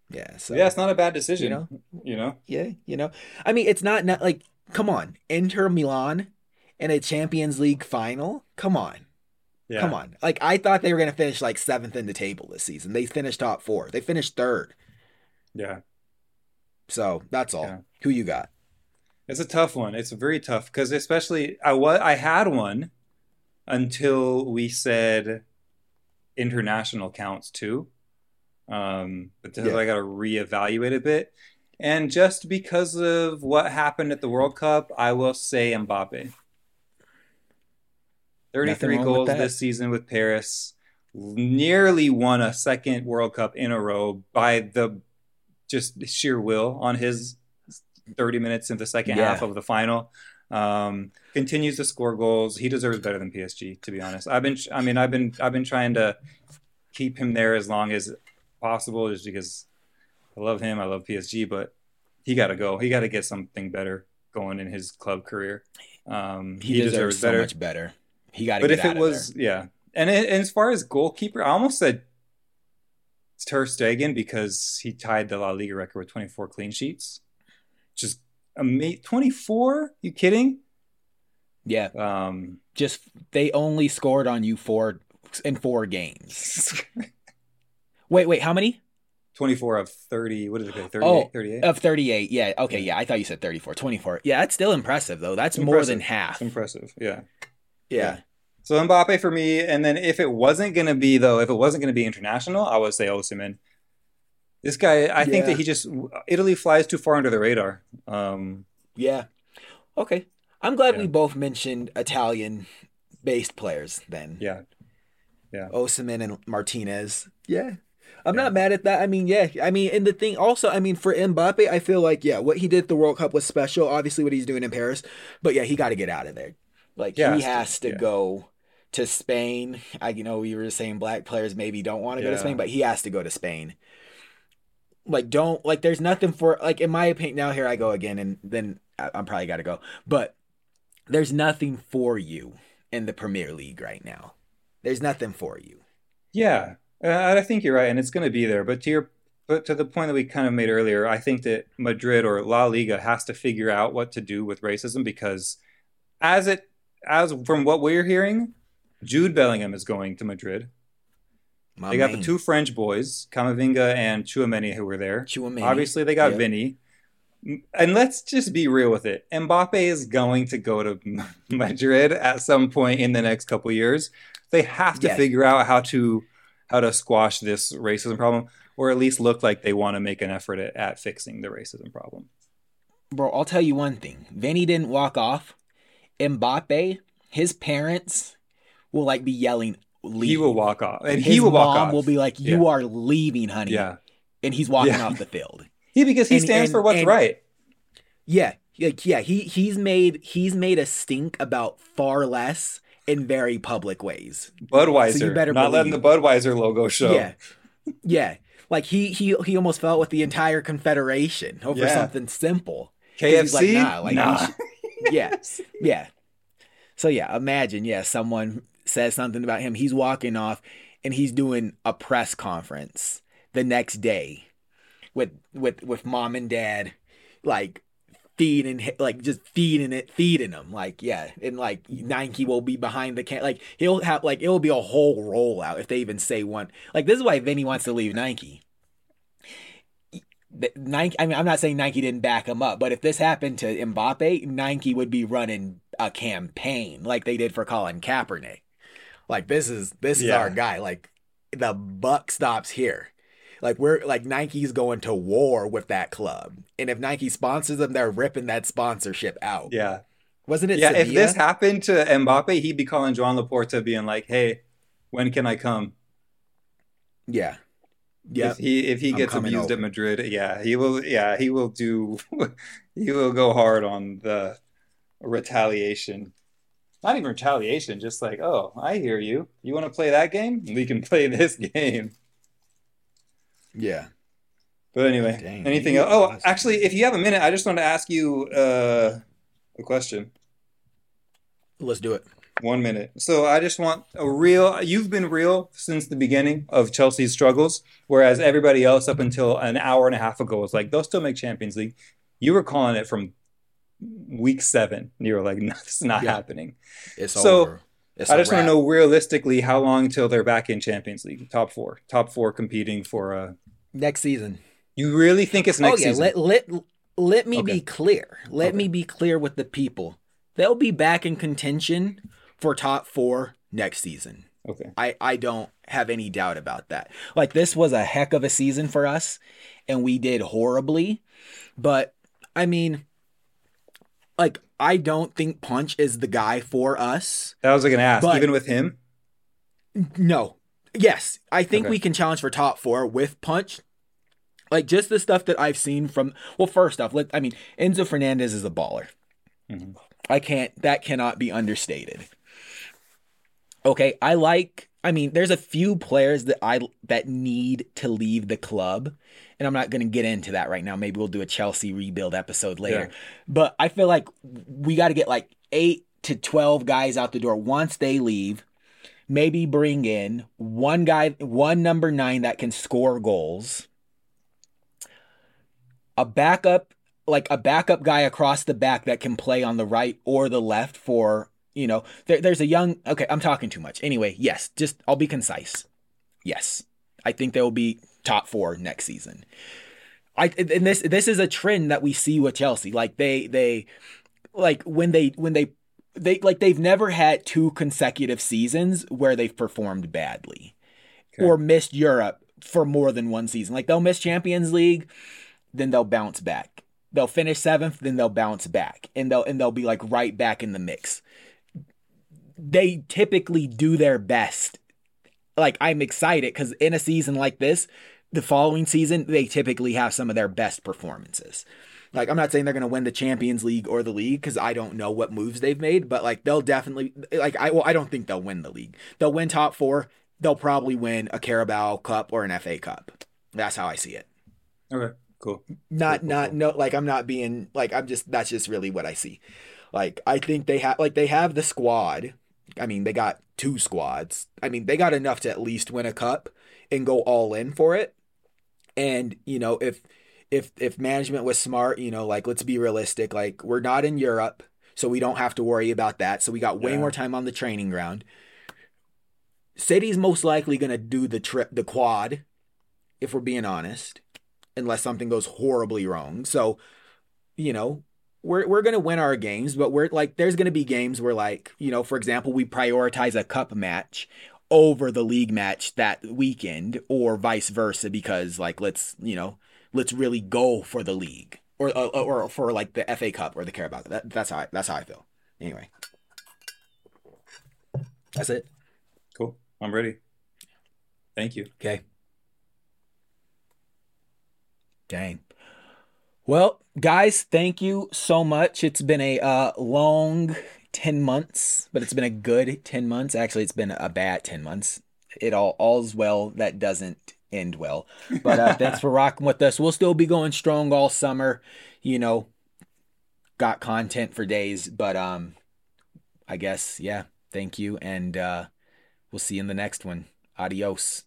Yeah, so yeah, it's not a bad decision. you know, You know. yeah, you know. I mean, it's not not like come on, Inter Milan in a Champions League final. Come on. Yeah. Come on. Like I thought they were going to finish like 7th in the table this season. They finished top 4. They finished 3rd. Yeah. So, that's all. Yeah. Who you got? It's a tough one. It's very tough because especially I was I had one until we said international counts too. Um, but Yeah. I got to reevaluate a bit. And just because of what happened at the World Cup, I will say Mbappe. 33 goals this season with Paris. Nearly won a second World Cup in a row by the just sheer will on his 30 minutes in the second Yeah. half of the final. Um, continues to score goals. He deserves better than PSG, to be honest. I've been, I mean, I've been, I've been trying to keep him there as long as possible, just because I love him. I love PSG, but he got to go. He got to get something better going in his club career. Um, He, deserves, so much better. He got to. but if it was, yeah, and, it, and as far as goalkeeper, I almost said Ter Stegen because he tied the La Liga record with 24 clean sheets. Just amazing. 24? You kidding? yeah, Um, just they only scored on you four in four games. Wait, wait, how many? 24 of 30. What did it say? 38? Oh, 38? Of 38. Yeah. Okay. Yeah. I thought you said 34. 24. Yeah. That's still impressive, though. That's more than half. It's impressive. Yeah. Yeah. So Mbappe for me, and then if it wasn't going to be though, if it wasn't going to be international, I would say Osimhen. This guy, I think that he just Italy flies too far under the radar. Um, Yeah. Okay. I'm glad Yeah. we both mentioned Italian based players then. yeah, Yeah. Osimhen and Martinez. Yeah. I'm Yeah. not mad at that. I mean, yeah. I mean, and the thing also, I mean, for Mbappe, I feel like, yeah, what he did at the World Cup was special. Obviously, what he's doing in Paris. But yeah, he got to get out of there. Like, Yeah, he has to, to yeah. go to Spain. I, you know, we were saying black players maybe don't want to go to Spain, but he has to go to Spain. Like, don't, like, there's nothing for, like, in my opinion, now here I go again, and then I'm probably got to go. But there's nothing for you in the Premier League right now. There's nothing for you. yeah. Uh, I think you're right, and it's going to be there. But to your, but to the point that we kind of made earlier, I think that Madrid or La Liga has to figure out what to do with racism because, as it as from what we're hearing, Jude Bellingham is going to Madrid. My They got man. the two French boys, Camavinga and Tchouameni, who were there. Tchouameni. Obviously, they got Yep. Vinny. And let's just be real with it. Mbappe is going to go to Madrid at some point in the next couple years. They have to Yes. figure out how to how to squash this racism problem, or at least look like they want to make an effort at, at fixing the racism problem. Bro, I'll tell you one thing. Vinny didn't walk off. Mbappe, his parents will like be yelling, leave. He will walk off, and His he will walk mom off. will be like, You are leaving, honey. yeah, And he's walking Yeah. off the field. he because he And- stands and- for what's and- right. Yeah. Like, yeah, he he's made he's made a stink about far less in very public ways. Budweiser, So you better not letting the Budweiser logo show. Yeah. Yeah. Like he he he almost felt with the entire confederation over Yeah. something simple. KFC, like, nah, like, nah. yeah. Yeah. So yeah, imagine, yeah, someone says something about him, he's walking off and he's doing a press conference the next day with with with mom and dad like feeding like just feeding it feeding him like yeah and like Nike will be behind the can like he'll have like it'll be a whole rollout if they even say one like this is why Vinny wants to leave Nike Nike I mean I'm not saying Nike didn't back him up but if this happened to Mbappe Nike would be running a campaign like they did for Colin Kaepernick like this is this is our guy like the buck stops here like we're like Nike's going to war with that club, and if Nike sponsors them, they're ripping that sponsorship out. yeah. Wasn't it? Yeah, if this happened to Mbappe, he'd be calling Joan Laporta, being like, "Hey, when can I come?" yeah, yeah, If he if he gets abused over. at Madrid, yeah, he will. Yeah, he will do. he will go hard on the retaliation. Not even retaliation, just like, "Oh, I hear you. You want to play that game? We can play this game." yeah. But anyway, Dang, anything else? Oh, actually, if you have a minute, I just want to ask you uh, a question. Let's do it. One minute. So I just want a real. You've been real since the beginning of Chelsea's struggles, whereas everybody else up until an hour and a half ago was like, they'll still make Champions League. You were calling it from week seven. And you were like, no, it's not Yeah. happening. It's So, over. It's I just want to know realistically how long till they're back in Champions League, top four, top four competing for. Uh, next season. you really think it's next oh yeah, season? let let let me Okay. be clear. Let Okay. me be clear with the people. They'll be back in contention for top four next season. okay. I, I don't have any doubt about that. Like this was a heck of a season for us and we did horribly. But I mean like I don't think Poch is the guy for us. That was like an ask. But- Even with him, No. Yes, I think Okay. we can challenge for top 4 with Poch. Like just the stuff that I've seen from well, first off, let I mean Enzo Fernandez is a baller. Mhm. I can't that cannot be understated. Okay, I like I mean there's a few players that I that need to leave the club and I'm not going to get into that right now. Maybe we'll do a Chelsea rebuild episode later. Yeah. But I feel like we got to get like 8 to 12 guys out the door once they leave. Maybe bring in one guy, one number 9 that can score goals. A backup like a backup guy across the back that can play on the right or the left for you know there, there's a young okay i'm talking too much. Anyway yes just i'll be concise. Yes. I think they will be top four next season. I and this this is a trend that we see with chelsea. Like they they like when they when they they like they've never had two consecutive seasons where they've performed badly Okay. or missed europe for more than one season. Like they'll miss champions league then they'll bounce back. They'll finish seventh then they'll bounce back. And they'll and they'll be like right back in the mix they typically do their best. Like i'm excited because in a season like this the following season they typically have some of their best performances. Like i'm not saying they're going to win the champions league or the league because i don't know what moves they've made but like they'll definitely like i well i don't think they'll win the league. They'll win top four. They'll probably win a carabao cup or an fa cup. That's how i see it. Okay, cool. not cool, not cool. no like i'm not being like i'm just that's just really what i see. Like i think they have like they have the squad i mean they got two squads i mean they got enough to at least win a cup and go all in for it and you know if if if management was smart you know like let's be realistic like we're not in europe so we don't have to worry about that so we got way Yeah. more time on the training ground city's most likely going to do the trip the quad if we're being honest unless something goes horribly wrong. So, you know, we're we're gonna win our games, but we're like there's gonna be games where like, you know, for example, we prioritize a cup match over the league match that weekend or vice versa because like let's, you know, let's really go for the league or or, or for like the FA Cup or the Carabao. That, that's how I, that's how I feel. Anyway. That's it. Cool. I'm ready. Thank you. Okay. Dang. Well, guys, thank you so much. It's been a uh, long 10 months, but it's been a good 10 months. Actually, it's been a bad 10 months. It all all's well that doesn't end well. But uh, thanks for rocking with us. We'll still be going strong all summer. You know, got content for days, but um I guess yeah, thank you and uh we'll see you in the next one. Adios.